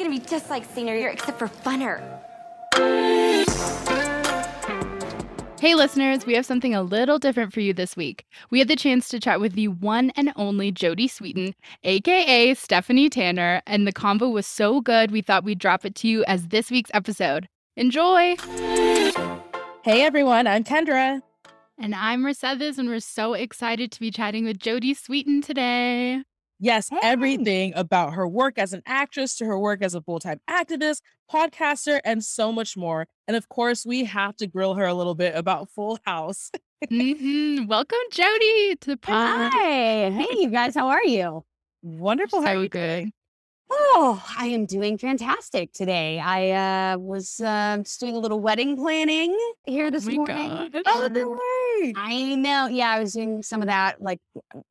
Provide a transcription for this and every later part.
gonna be just like senior year, except for funner. Hey, listeners, we have something a little different for you this week. We had the chance to chat with the one and only Jodie Sweetin, aka Stephanie Tanner, and the convo was so good we thought we'd drop it to you as this week's episode. Enjoy! Hey everyone, I'm Kendra. And I'm Mercedes, and we're so excited to be chatting with Jodie Sweetin today. Yes, everything about her work as an actress to her work as a full time activist, podcaster, and so much more. And of course, we have to grill her a little bit about Full House. mm-hmm. Welcome, Jodie, to the pod. Hi. Hey, you guys. How are you? Wonderful. So how are you good. Oh, I am doing fantastic today. I uh, was uh, just doing a little wedding planning here this oh morning. God. Oh, way. I know. Yeah, I was doing some of that. Like,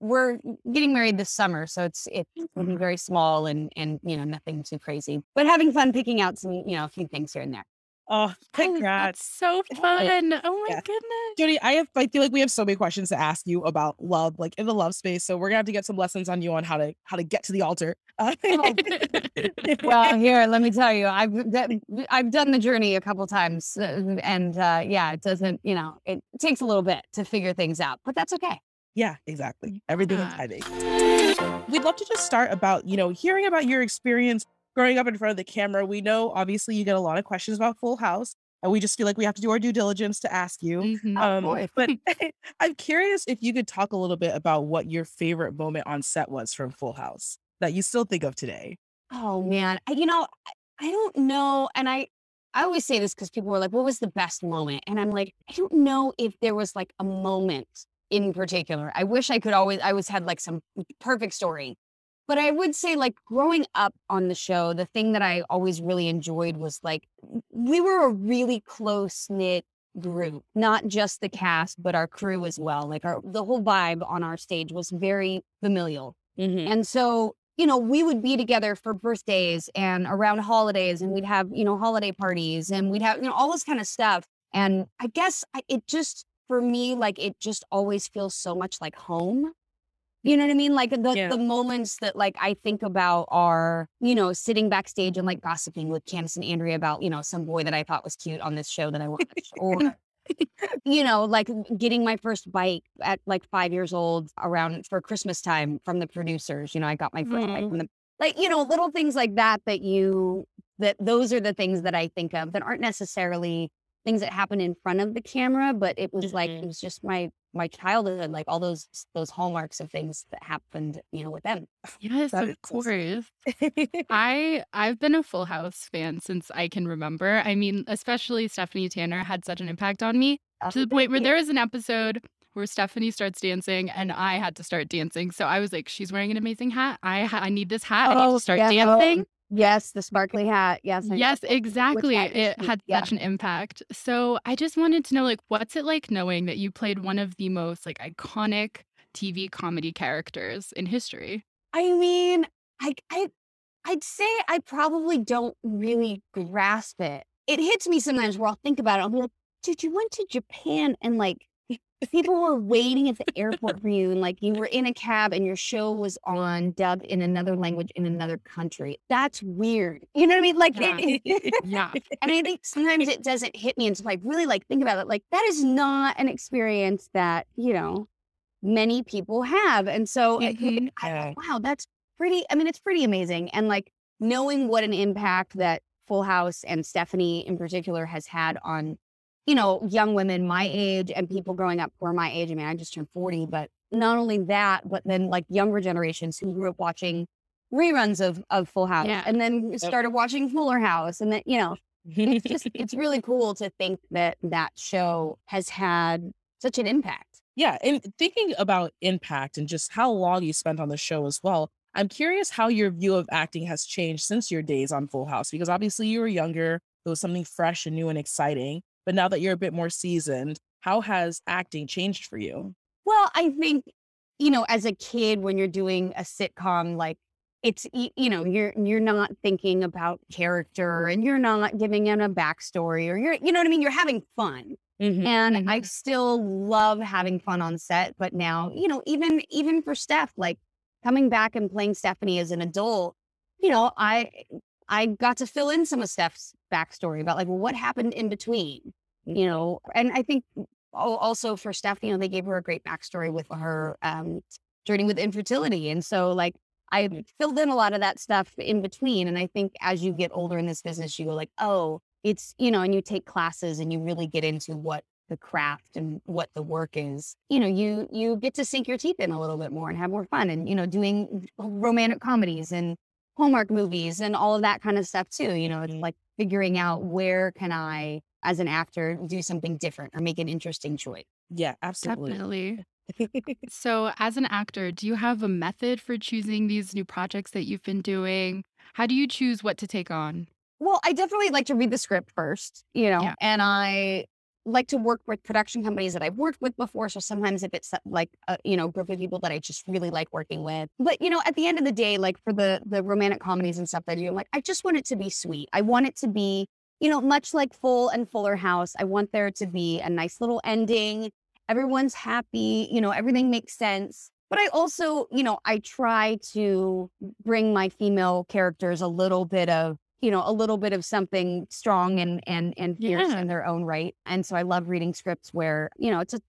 we're getting married this summer, so it's it will be very small and and you know nothing too crazy, but having fun picking out some you know a few things here and there. Oh, Oh, congrats. that's so fun. Oh my Yeah. goodness. Jodie, I have I feel like we have so many questions to ask you about love, like in the love space. So we're gonna have to get some lessons on you on how to how to get to the altar. Uh, Well, here, let me tell you, I've I've done the journey a couple times, uh, and uh, yeah, it doesn't. You know, it takes a little bit to figure things out, but that's okay. Yeah, exactly. Everything in Yeah. timing. We'd love to just start about, you know, hearing about your experience growing up in front of the camera. We know obviously you get a lot of questions about Full House, and we just feel like we have to do our due diligence to ask you. Mhm. Um, course. but I'm curious if you could talk a little bit about what your favorite moment on set was from Full House that you still think of today. Oh man, I, you know, I, I don't know, and I I always say this because people were like, "What was the best moment?" And I'm like, I don't know if there was like a moment in particular. I wish I could always. I always had like some perfect story, but I would say like growing up on the show, the thing that I always really enjoyed was like we were a really close knit group, not just the cast, but our crew as well. Like our the whole vibe on our stage was very familial. Mm-hmm. And so, you know, we would be together for birthdays and around holidays, and we'd have, you know, holiday parties and we'd have, you know, all this kind of stuff. And I guess I, it just, for me, like it just always feels so much like home. You know what I mean? Like the, Yeah. the moments that like I think about are, you know, sitting backstage and like gossiping with Candace and Andrea about, you know, some boy that I thought was cute on this show that I watched. or you know, like getting my first bike at like five years old around for Christmas time from the producers. You know, I got my first bike mm. from the like, you know, little things like that that you that those are the things that I think of that aren't necessarily things that happened in front of the camera, but it was like Mhm. it was just my my childhood, like all those those hallmarks of things that happened, you know, with them. Yes, of course. I I've been a Full House fan since I can remember. I mean, especially Stephanie Tanner had such an impact on me to the point where there is an episode where Stephanie starts dancing and I had to start dancing. So I was like, she's wearing an amazing hat. I ha- I need this hat. I need Oh, to start yeah, oh, dancing. Yes, the sparkly hat. Yes. I. Yes, Which exactly. It she? had Yeah. such an impact. So I just wanted to know, like, what's it like knowing that you played one of the most like iconic TV comedy characters in history? I mean, I I I'd say I probably don't really grasp it. It hits me sometimes where I'll think about it. I'll be like, dude, you went to Japan and like people were waiting at the airport for you and like you were in a cab and your show was on dubbed in another language in another country. That's weird. You know what I mean? Like Yeah. Yeah. and I think sometimes it doesn't hit me until I really like think about it. Like that is not an experience that, you know, many people have. And so I- Mhm. I thought, wow, that's pretty. I mean, it's pretty amazing. And like knowing what an impact that Full House and Stephanie in particular has had on, you know, young women my age and people growing up who are my age. I mean, I just turned 40, but not only that, but then like younger generations who grew up watching reruns of, of Full House Yeah. and then started watching Fuller House. And then, you know, it's just, it's really cool to think that that show has had such an impact. Yeah, and thinking about impact and just how long you spent on the show as well, I'm curious how your view of acting has changed since your days on Full House, because obviously you were younger, it was something fresh and new and exciting. But now that you're a bit more seasoned, how has acting changed for you? Well, I think, you know, as a kid, when you're doing a sitcom, like it's, you know, you're, you're not thinking about character and you're not giving it a backstory or you're, you know what I mean? You're having fun. Mm-hmm, and mm-hmm. I still love having fun on set. But now, you know, even, even for Steph, like coming back and playing Stephanie as an adult, you know, I, I got to fill in some of Steph's backstory about like, well, what happened in between, you know? And I think also for Steph, you know, they gave her a great backstory with her um, journey with infertility. And so, like, I filled in a lot of that stuff in between. And I think as you get older in this business, you go like, oh, it's, you know, and you take classes and you really get into what the craft and what the work is you know you you get to sink your teeth in a little bit more and have more fun and you know doing romantic comedies and hallmark movies and all of that kind of stuff too you know it's like figuring out where can i as an actor do something different or make an interesting choice. Yeah absolutely. Definitely. So as an actor do you have a method for choosing these new projects that you've been doing? How do you choose what to take on? Well, I definitely like to read the script first, you know, Yeah. and I like to work with production companies that I've worked with before. So sometimes if it's uh, like a, you know, group of people that I just really like working with, but you know, at the end of the day, like for the the romantic comedies and stuff that I do, I'm like, I just want it to be sweet. I want it to be, you know, much like Full and Fuller House. I want there to be a nice little ending. Everyone's happy, you know, everything makes sense. But I also, you know, I try to bring my female characters a little bit of you know a little bit of something strong and and and fierce Yeah. in their own right and so i love reading scripts where you know it's a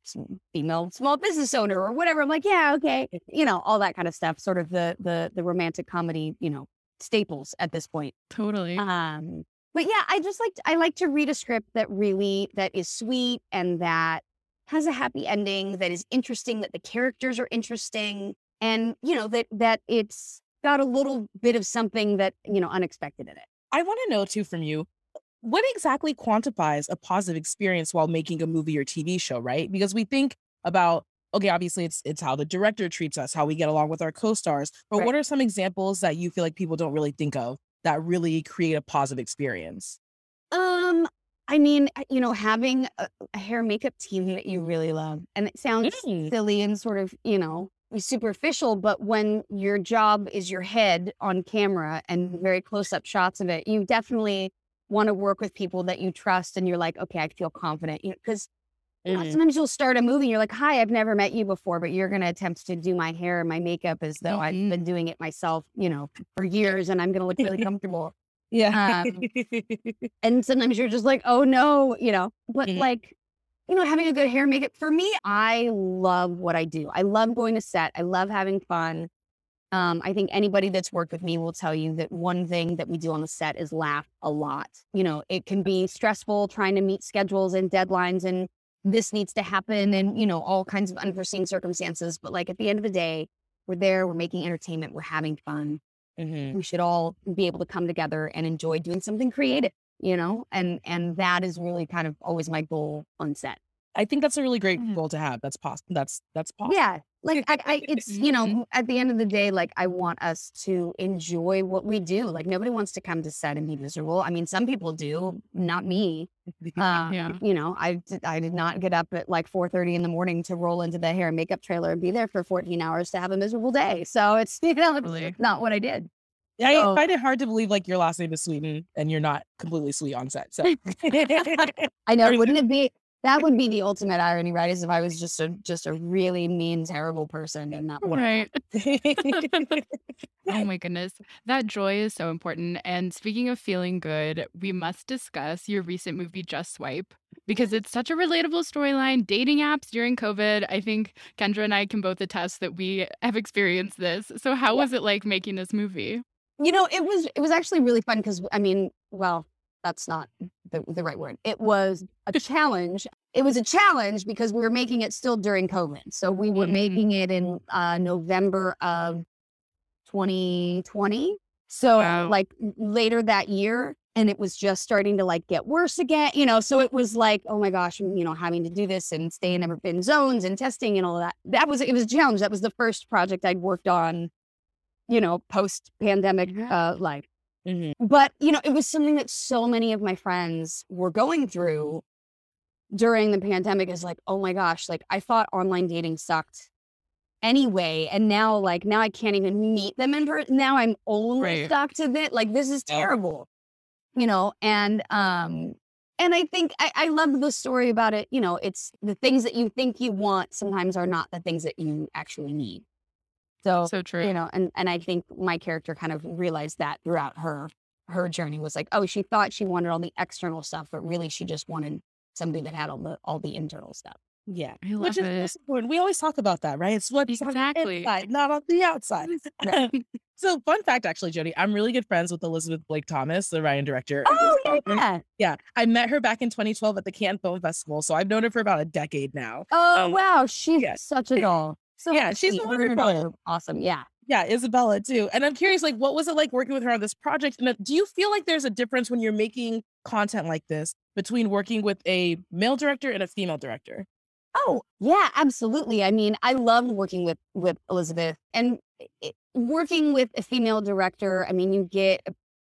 female small business owner or whatever i'm like yeah okay you know all that kind of stuff sort of the the the romantic comedy you know staples at this point. Totally. Um but yeah i just like i like to read a script that really that is sweet and that has a happy ending that is interesting that the characters are interesting and you know that that it's got a little bit of something that you know unexpected in it I want to know too from you what exactly quantifies a positive experience while making a movie or TV show, right? Because we think about okay, obviously it's it's how the director treats us, how we get along with our co-stars, but Right. what are some examples that you feel like people don't really think of that really create a positive experience? Um, I mean, you know, having a, a hair makeup team that you really love, and it sounds Mm. silly and sort of, you know, superficial, but when your job is your head on camera and very close up shots of it, you definitely want to work with people that you trust and you're like, okay, I feel confident. You know, because Mhm. sometimes you'll start a movie and you're like, hi, I've never met you before, but you're going to attempt to do my hair and my makeup as though I've Mhm. been doing it myself, you know, for years and I'm going to look really comfortable. Yeah. Um, and sometimes you're just like, oh no, you know, but Mhm. like, you know, having a good hair makeup for me, I love what I do. I love going to set. I love having fun. Um, I think anybody that's worked with me will tell you that one thing that we do on the set is laugh a lot. You know, it can be stressful trying to meet schedules and deadlines and this needs to happen and, you know, all kinds of unforeseen circumstances. But like at the end of the day, we're there, we're making entertainment, we're having fun Mhm. we should all be able to come together and enjoy doing something creative you know and and that is really kind of always my goal on set I think that's a really great Mhm. goal to have. That's possible. That's that's possible. yeah like I, I it's you know at the end of the day like i want us to enjoy what we do like nobody wants to come to set and be miserable i mean some people do not me uh, Yeah. you know i i did not get up at like 4.30 in the morning to roll into the hair and makeup trailer and be there for 14 hours to have a miserable day so it's you know it's Totally. not what i did I So- find it hard to believe like your last name is Sweetin and you're not completely sweet on set. So I know, wouldn't it be? That would be the ultimate irony, right? Is if I was just a just a really mean, terrible person and not one. Right. Oh my goodness. That joy is so important. And speaking of feeling good, we must discuss your recent movie, Just Swipe, because it's such a relatable storyline. Dating apps during COVID. I think Kendra and I can both attest that we have experienced this. So, how Yeah. was it like making this movie? You know, it was it was actually really fun because I mean, well, that's not the, the right word. It was a challenge. It was a challenge because we were making it still during COVID. So we were Mhm. making it in uh, November of 2020. So Wow. like later that year. And it was just starting to like get worse again, you know. So it was like, oh my gosh, you know, having to do this and stay in in zones and testing and all of that. That was it was a challenge. That was the first project I'd worked on, you know, post pandemic uh, life Mhm. but you know it was something that so many of my friends were going through during the pandemic is like oh my gosh like i thought online dating sucked anyway and now like now i can't even meet them in person now i'm only Right. stuck to it like this is Yeah. terrible you know and um and i think I, I love the story about it you know it's the things that you think you want sometimes are not the things that you actually need so So true. you know and and i think my character kind of realized that throughout her her journey was like, oh, she thought she wanted all the external stuff, but really she just wanted something that had all the all the internal stuff. Yeah. I love Which is it. important. We always talk about that, right? It's what's on the Exactly. inside, not on the outside. so, fun fact, actually, Jodie, I'm really good friends with Elizabeth Blake Thomas, the Ryan director. Oh yeah. Yeah, I met her back in 2012 at the Cannes Film Festival, so I've known her for about a decade now. Oh Um, wow, she's such a doll. So Yeah, she's sweet. a Her and her wonderful- Awesome. Yeah. Yeah, Isabella too. And I'm curious, like, what was it like working with her on this project? And do you feel like there's a difference when you're making content like this between working with a male director and a female director? Oh, yeah, absolutely. I mean, I loved working with with Elizabeth and it, working with a female director. I mean, you get,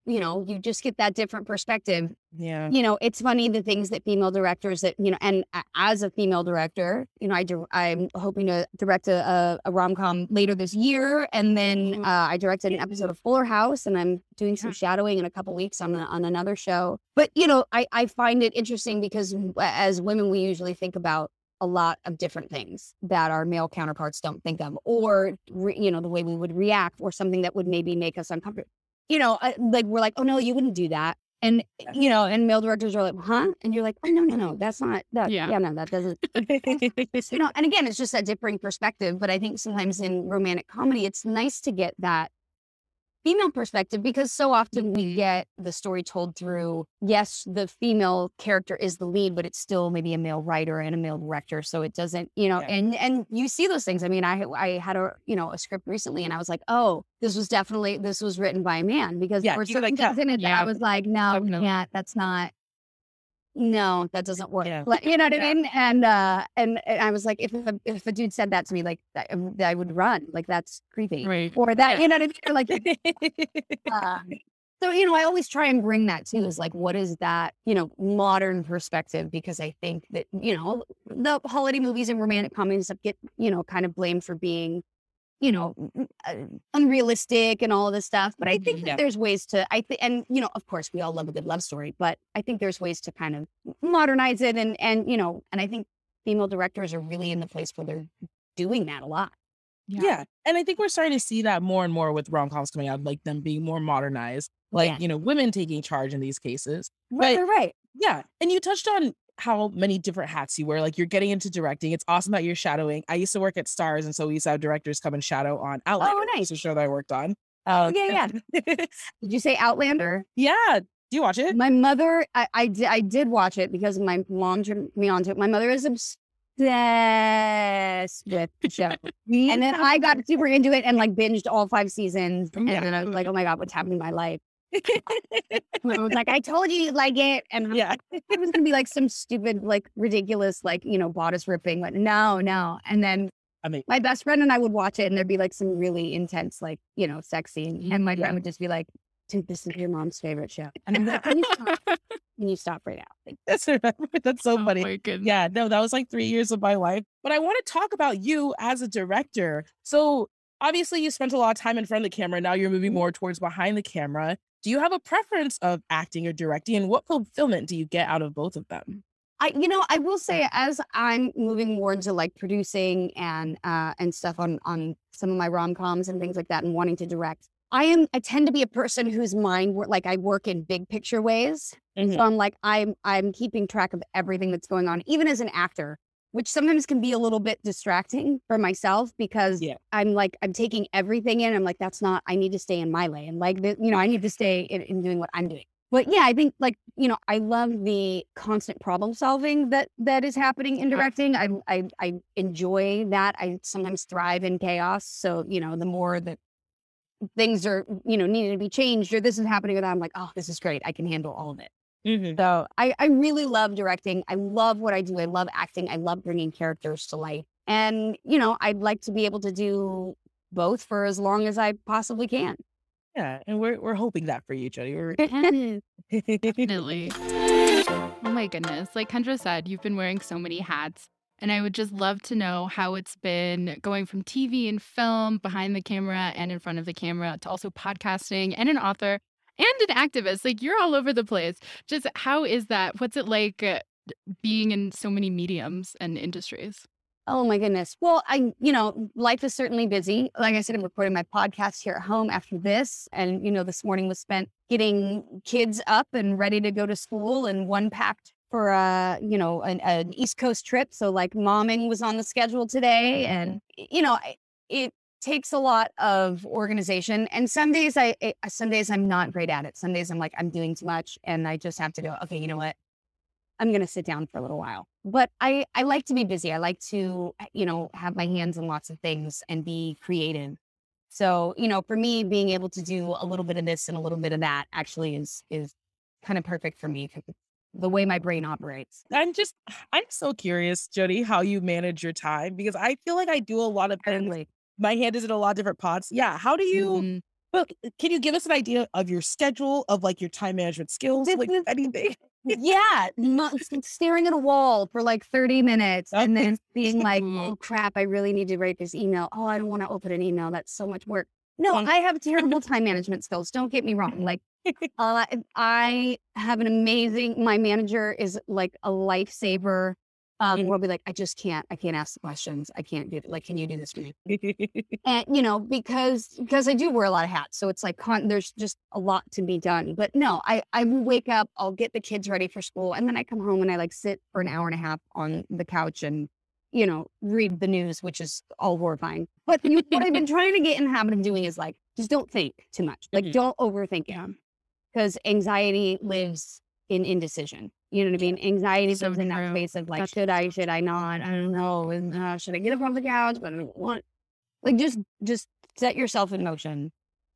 you know, you just get that different perspective. Yeah. You know, it's funny the things that female directors that you know, and as a female director, you know, I do. I'm hoping to direct a, a, rom com later this year, and then Mhm. uh, I directed an episode of Fuller House, and I'm doing some shadowing in a couple weeks on a, on another show. But you know, I I find it interesting because as women, we usually think about a lot of different things that our male counterparts don't think of, or re, you know, the way we would react, or something that would maybe make us uncomfortable. You know, I- like we're like, oh no, you wouldn't do that. And Yeah. you know, and male directors are like, huh? And you're like, oh no, no, no, that's not that. Yeah. Yeah, no, that doesn't. you know, and again, it's just that differing perspective. But I think sometimes in romantic comedy, it's nice to get that female perspective because so often we get the story told through yes the female character is the lead but it's still maybe a male writer and a male director so it doesn't you know Yeah. and and you see those things. I mean i i had a you know a script recently and i was like oh this was definitely this was written by a man because Yeah, you certain like, yeah, in it yeah, i was like no we can't that's not no that doesn't work Yeah. Like, you know what Yeah. i mean and uh and, and i was like if a, if a dude said that to me like I, I would run like that's creepy Right. or that you know what i mean or like uh, so you know i always try and bring that too is like what is that you know modern perspective because i think that you know the holiday movies and romantic comedies get you know kind of blamed for being you know uh, unrealistic and all of this stuff but i think Yeah. that there's ways to i think and you know of course we all love a good love story but i think there's ways to kind of modernize it and and you know and i think female directors are really in the place where they're doing that a lot Yeah. And I think we're starting to see that more and more with rom coms coming out, like them being more modernized, like, Yes. you know, women taking charge in these cases. right But- right, right. Yeah. And you touched on how many different hats you wear. Like you're getting into directing. It's awesome that you're shadowing. I used to work at Starz, and so we used to have directors come and shadow on oh, Outlander. Oh, nice. The show that I worked on. oh um, yeah yeah did you say outlander yeah. Do you watch it? My mother, I, I, di- I did watch it because my mom turned me on to it. My mother is obsessed with the show. and then I got super into it and like binged all five seasons. And Yeah. then I was like, oh my God, what's happening in my life? I was like, I told you you'd like it. And yeah. it was going to be like some stupid, like ridiculous, like, you know, bodice ripping. But no, no. And then I mean, my best friend and I would watch it and there'd be like some really intense, like, you know, sex scene. And my Yeah. friend would just be like, dude, this is your mom's favorite show. And I'm like, can you stop? Can you stop right now? Like, that's that's so Oh funny. Yeah, no, that was like three years of my life. But I want to talk about you as a director. So obviously, you spent a lot of time in front of the camera. Now you're moving more towards behind the camera. Do you have a preference of acting or directing? And what fulfillment do you get out of both of them? I, you know, I will say as I'm moving more into like producing and uh and stuff on on some of my rom coms and things like that, and wanting to direct, I am I tend to be a person whose mind like I work in big picture ways. Mhm. So I'm like I'm I'm keeping track of everything that's going on, even as an actor, which sometimes can be a little bit distracting for myself because Yeah. I'm like I'm taking everything in. I'm like that's not. I need to stay in my lane. Like the, you know, I need to stay in, in doing what I'm doing. But yeah, I think like you know, I love the constant problem solving that that is happening in uh-huh. directing. I I I enjoy that. I sometimes thrive in chaos. So you know, the more that things are you know needing to be changed or this is happening or that, I'm like, oh, this is great. I can handle all of it. Mhm. So I, I really love directing. I love what I do. I love acting. I love bringing characters to life. And, you know, I'd like to be able to do both for as long as I possibly can. Yeah, and we're we're hoping that for you, Jodie. We're Definitely. Oh my goodness. Like Kendra said, you've been wearing so many hats. And I would just love to know how it's been going from TV and film, behind the camera and in front of the camera, to also podcasting and an author and an activist. Like you're all over the place. Just how is that? What's it like uh, being in so many mediums and industries? Oh my goodness. Well, I, you know, life is certainly busy. Like I said, I'm recording my podcast here at home after this. And, you know, this morning was spent getting kids up and ready to go to school and one packed for a, you know, an, an East Coast trip. So like momming was on the schedule today. And, you know, it takes a lot of organization. And some days I, it, some days I'm not great at it. Some days I'm like, I'm doing too much and I just have to go, okay, you know what? I'm going to sit down for a little while. But I, I like to be busy. I like to, eh, you know, have my hands in lots of things and be creative. So, you know, for me, being able to do a little bit of this and a little bit of that actually is, is kind of perfect for me the way my brain operates. I'm just, I'm so curious, Jodie, how you manage your time because I feel like I do a lot of things. My hand is in a lot of different pots. Yeah. How do you, mm-hmm. but can you give us an idea of your schedule, of like your time management skills, like anything? yeah, staring at a wall for like 30 minutes and then being like, oh crap, I really need to write this email. Oh, I don't want to open an email. That's so much work. No, I have terrible time management skills. Don't get me wrong. Like, uh, I have an amazing, my manager is like a lifesaver um, we'll be like, I just can't, I can't ask the questions. I can't do it. Like, can you do this for me? and you know, because because I do wear a lot of hats, so it's like con- there's just a lot to be done. But no, I I wake up, I'll get the kids ready for school, and then I come home and I like sit for an hour and a half on the couch and you know read the news, which is all horrifying. But you, what I've been trying to get in the habit of doing is like just don't think too much. Like mm-hmm. don't overthink it, because anxiety lives in indecision. You know what I mean? Anxiety so in that space of like, should I, should I not? I don't know. Uh, should I get up off the couch? But I don't want. Like, just, just set yourself in motion.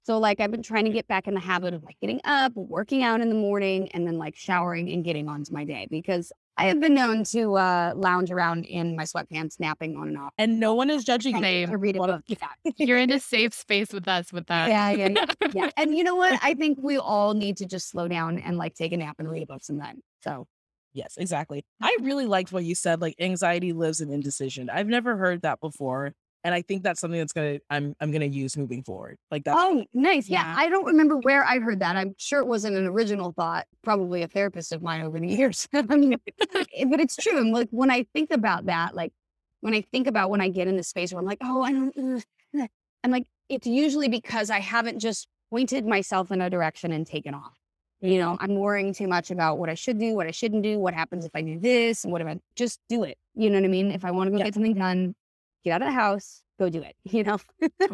So, like, I've been trying to get back in the habit of like getting up, working out in the morning, and then like showering and getting onto my day because I have been known to uh, lounge around in my sweatpants, napping on and off. And no one is judging you. To read a book. Yeah. You're in a safe space with us with that. Yeah, yeah, yeah, yeah. And you know what? I think we all need to just slow down and like take a nap and read a book sometime. So yes, exactly. I really liked what you said. Like anxiety lives in indecision. I've never heard that before. And I think that's something that's gonna I'm I'm gonna use moving forward. Like that. Oh, nice. Yeah. yeah. I don't remember where I heard that. I'm sure it wasn't an original thought. Probably a therapist of mine over the years. I mean, but it's true. And like when I think about that, like when I think about when I get in the space where I'm like, oh, I don't. Uh, I'm like, it's usually because I haven't just pointed myself in a direction and taken off. You know, I'm worrying too much about what I should do, what I shouldn't do, what happens if I do this, and what if I just do it. You know what I mean? If I want to go yeah. get something done, get out of the house, go do it, you know?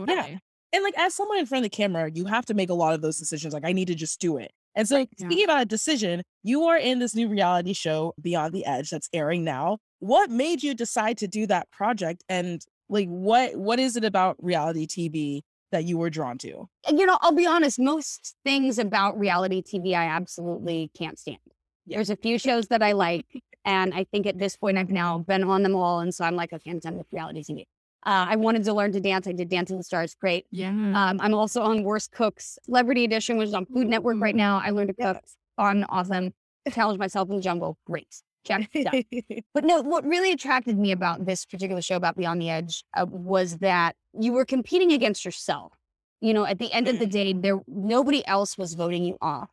yeah. And like as someone in front of the camera, you have to make a lot of those decisions. Like, I need to just do it. And so, yeah. speaking about a decision, you are in this new reality show, Beyond the Edge, that's airing now. What made you decide to do that project? And like, what what is it about reality TV that you were drawn to? You know, I'll be honest. Most things about reality TV, I absolutely can't stand. There's a few shows that I like, and I think at this point, I've now been on them all. And so I'm like, okay, I'm done with reality TV. Uh, I wanted to learn to dance. I did Dancing the Stars. Great. Yeah. Um, I'm also on Worst Cooks Celebrity Edition, which is on Food Network right now. I learned to cook. Fun, awesome. Challenge myself in the jungle. Great. Check. but no, what really attracted me about this particular show about Beyond the Edge uh, was that you were competing against yourself. You know, at the end of the day, there nobody else was voting you off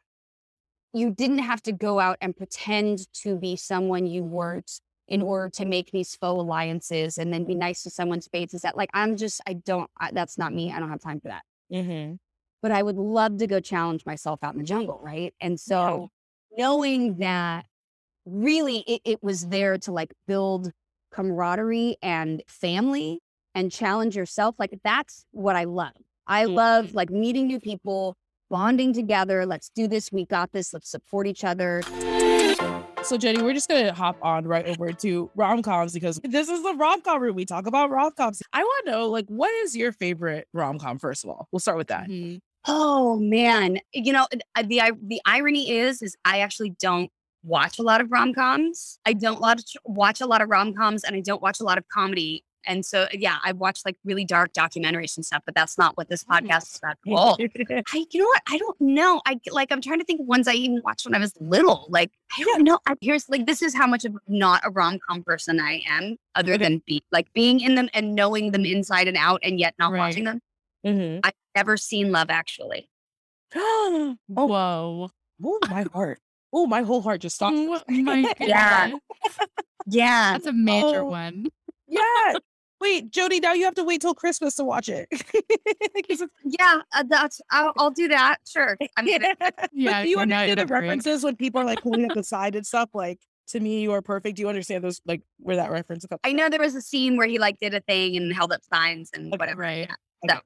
you didn't have to go out and pretend to be someone you weren't in order to make these faux alliances and then be nice to someone's face. Is that like, I'm just, I don't, I, that's not me. I don't have time for that. Mm-hmm. But I would love to go challenge myself out in the jungle. Right. And so yeah. knowing that really it, it was there to like build camaraderie and family and challenge yourself, like that's what I love. I mm-hmm. love like meeting new people, bonding together. Let's do this. We got this. Let's support each other. So, Jenny, we're just gonna hop on right over to rom coms because this is the rom com room. We talk about rom coms. I want to know, like, what is your favorite rom com? First of all, we'll start with that. Mm-hmm. Oh man, you know uh, the the irony is, is I actually don't watch a lot of rom coms. I don't watch, watch a lot of rom coms, and I don't watch a lot of comedy. And so, yeah, I've watched like really dark documentaries and stuff, but that's not what this mm-hmm. podcast is about. Well, I, you know what? I don't know. I like, I'm trying to think of ones I even watched when I was little. Like, I don't know. I, here's like, this is how much of not a rom com person I am, other than be like being in them and knowing them inside and out, and yet not right. watching them. Mm-hmm. I've never seen Love Actually. oh, whoa! Oh, my heart. Oh, my whole heart just stopped. Oh my yeah, yeah. That's a major oh. one. yeah. Wait, Jodie, now you have to wait till Christmas to watch it. Yeah, uh, that's I'll, I'll do that. Sure. I mean, yeah. Yeah, But do you we're not understand the different. references when people are like holding up the side and stuff? Like, to me, you are perfect. Do you understand those, like, where that reference comes I know there was a scene where he like did a thing and held up signs and Okay, whatever. Right. Yeah.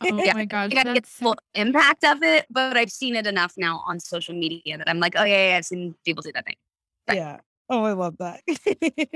Oh Yeah. my gosh. I gotta get the full impact of it, but I've seen it enough now on social media that I'm like, oh yeah, yeah I've seen people do that thing. Right. Yeah. Oh, I love that.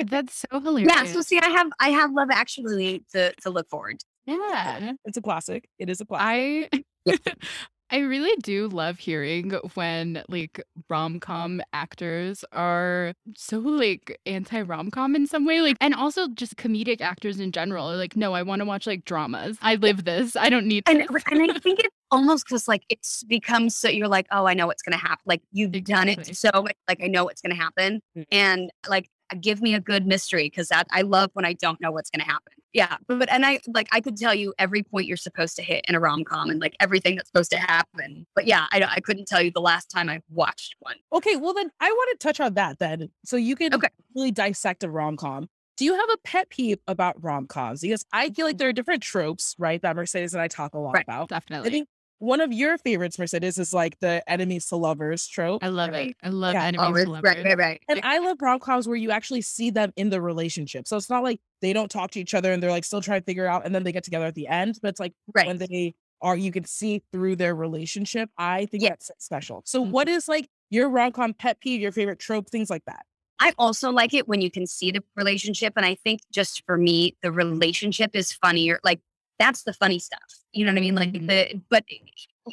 that's so hilarious. Yeah. So see, I have I have Love Actually to to look forward. to. yeah. it's a classic. It is a classic. I Yeah. I really do love hearing when like rom-com actors are so like anti-rom-com in some way like and also just comedic actors in general are like no I want to watch like dramas. I live this. I don't need And this. and I think it's almost because like it's become so you're like, oh, I know what's gonna happen. Like you've done it so much, like I know what's gonna happen. Mm. And like give me a good mystery because that I love when I don't know what's gonna happen. Yeah. But, but and I like I could tell you every point you're supposed to hit in a rom com and like everything that's supposed to happen. But yeah, I I couldn't tell you the last time I watched one. Okay, well then I want to touch on that then. So you can Okay. really dissect a rom com. Do you have a pet peeve about rom coms? Because I feel like mm-hmm. there are different tropes, right? That Mercedes and I talk a lot Right, about. I Definitely. think one of your favorites, Mercedes, is like the enemies to lovers trope. I love Right. it. I love Yeah. enemies Oh, to it's- right, right, right. And I love rom coms where you actually see them in the relationship. So it's not like they don't talk to each other and they're like still trying to figure out and then they get together at the end. But it's like Right. when they are, you can see through their relationship. I think Yeah. that's special. So Mhm. what is like your rom com pet peeve, your favorite trope, things like that? I also like it when you can see the relationship. And I think just for me, the relationship is funnier. Like that's the funny stuff. You know what I mean? Like Mhm. the but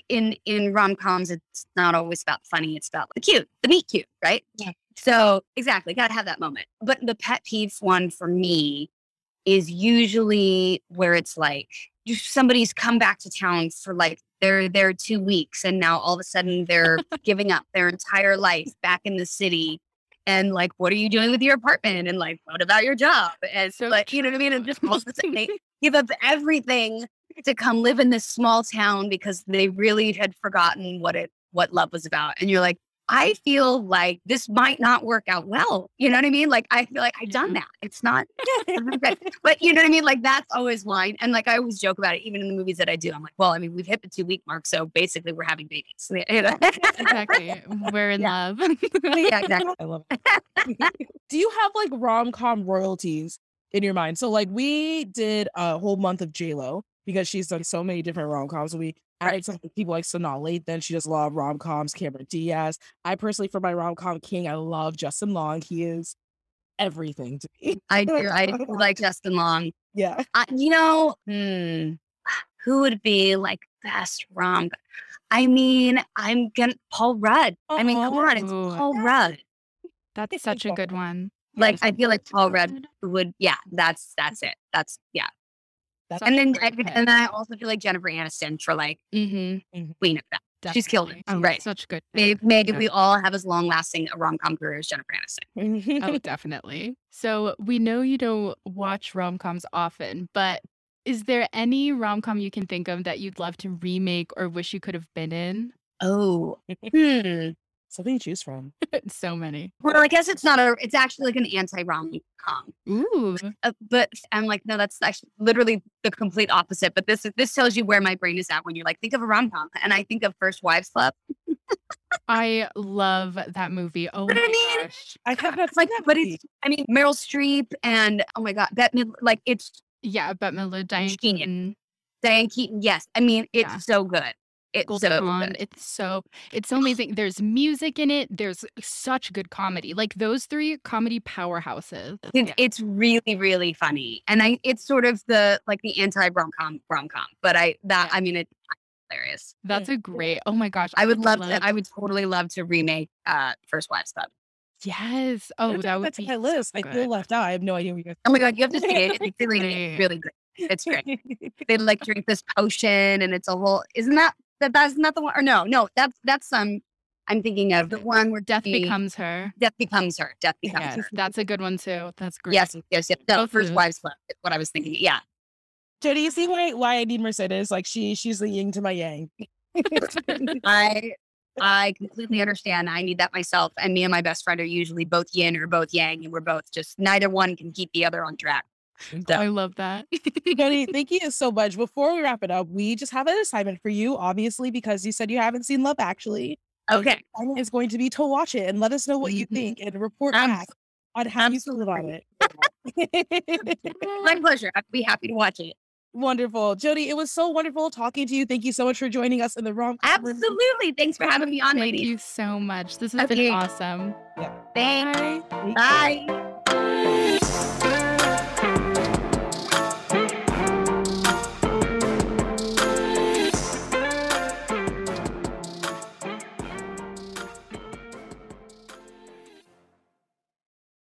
in in rom coms, it's not always about funny. It's about the cute, the meet cute, right? Yeah. So exactly, gotta have that moment. But the pet peeve one for me is usually where it's like somebody's come back to town for like they're there two weeks and now all of a sudden they're giving up their entire life back in the city and like what are you doing with your apartment and like what about your job and So like you know what i mean and just all of a sudden they give up everything to come live in this small town because they really had forgotten what it what love was about and you're like i feel like this might not work out well you know what i mean like i feel like i've done mm-hmm. that it's not but you know what I mean? Like that's always mine. And like I always joke about it, even in the movies that I do. I'm like, well, I mean, we've hit the two week mark, so basically we're having babies. You know? Exactly. We're in Yeah. love. yeah, exactly. I love it. Do you have like rom com royalties in your mind? So like we did a whole month of J Lo because she's done so many different rom coms. We some people like Sanaa Lathan. She does a lot of rom coms. Cameron Diaz. I personally, for my rom com king, I love Justin Long. He is everything to me. I do. I do like Justin Long. Yeah. I, you know, hmm, who would be like best rom? I mean, I'm gonna Paul Rudd. I mean, come on, it's Ooh. Paul Rudd. That's such a good one. Like I feel like Paul Rudd would. Yeah, that's that's it. That's yeah. That's And then I, and then I also feel like Jennifer Aniston for like Mm-hmm. Queen of that. She's killed it. Oh, Right. Such good. Maybe, maybe Yeah. we all have as long lasting a rom com career as Jennifer Aniston. Oh, definitely. So we know you don't watch rom coms often, but is there any rom com you can think of that you'd love to remake or wish you could have been in? Oh, hmm. Something to choose from. so many. Well, I guess it's not a. It's actually like an anti rom com. Ooh. Uh, but I'm like, no, that's actually literally the complete opposite. But this this tells you where my brain is at when you're like, think of a rom com, and I think of First Wives Club. I love that movie. Oh But my I mean, gosh. I have not It's like, that but movie. it's. I mean, Meryl Streep and oh my god, Bette Mid- like it's Yeah, Bette Midler, Diane Keaton, Diane Keaton. Yes, I mean it's Yeah. so good. It's so. It's so it's so amazing. There's music in it. There's such good comedy. Like those three comedy powerhouses. It's, it's really really funny, and I it's sort of the like the anti rom com rom com. But I that Yeah. I mean it's hilarious. That's a great. Oh my gosh. I would love to. I would totally love to remake uh First Wives Club. Yes. Oh, that would That's be my list. so I feel left out. I have no idea what you guys. Oh my god, you have to see it. It's really really great. It's great. They like drink this potion, and it's a whole. Isn't that that that's not the one? Or no, no, that's that's um. I'm thinking of the one where Death the- becomes her. death becomes her. Death becomes Yes, her. that's a good one too. That's great. Yes, yes, yes. No, Both of First those. Wives Club. is what I was thinking. Yeah. Jodie, you see why why I need Mercedes? Like she she's the yin to my yang. I I completely understand. I need that myself. And me and my best friend are usually both yin or both yang, and we're both just neither one can keep the other on track. I love that. Jodie, thank you so much. Before we wrap it up, we just have an assignment for you, obviously, because you said you haven't seen Love Actually. Okay. Assignment is going to be to watch it and let us know what you Mhm. think and report Abs- back on how you feel about it. My pleasure. I'd be happy to watch it. Wonderful. Jodie, it was so wonderful talking to you. Thank you so much for joining us in the wrong. Absolutely. Thanks for having me on, lady. Thank ladies. you so much. This has Okay. been awesome. Thanks. Bye. Bye.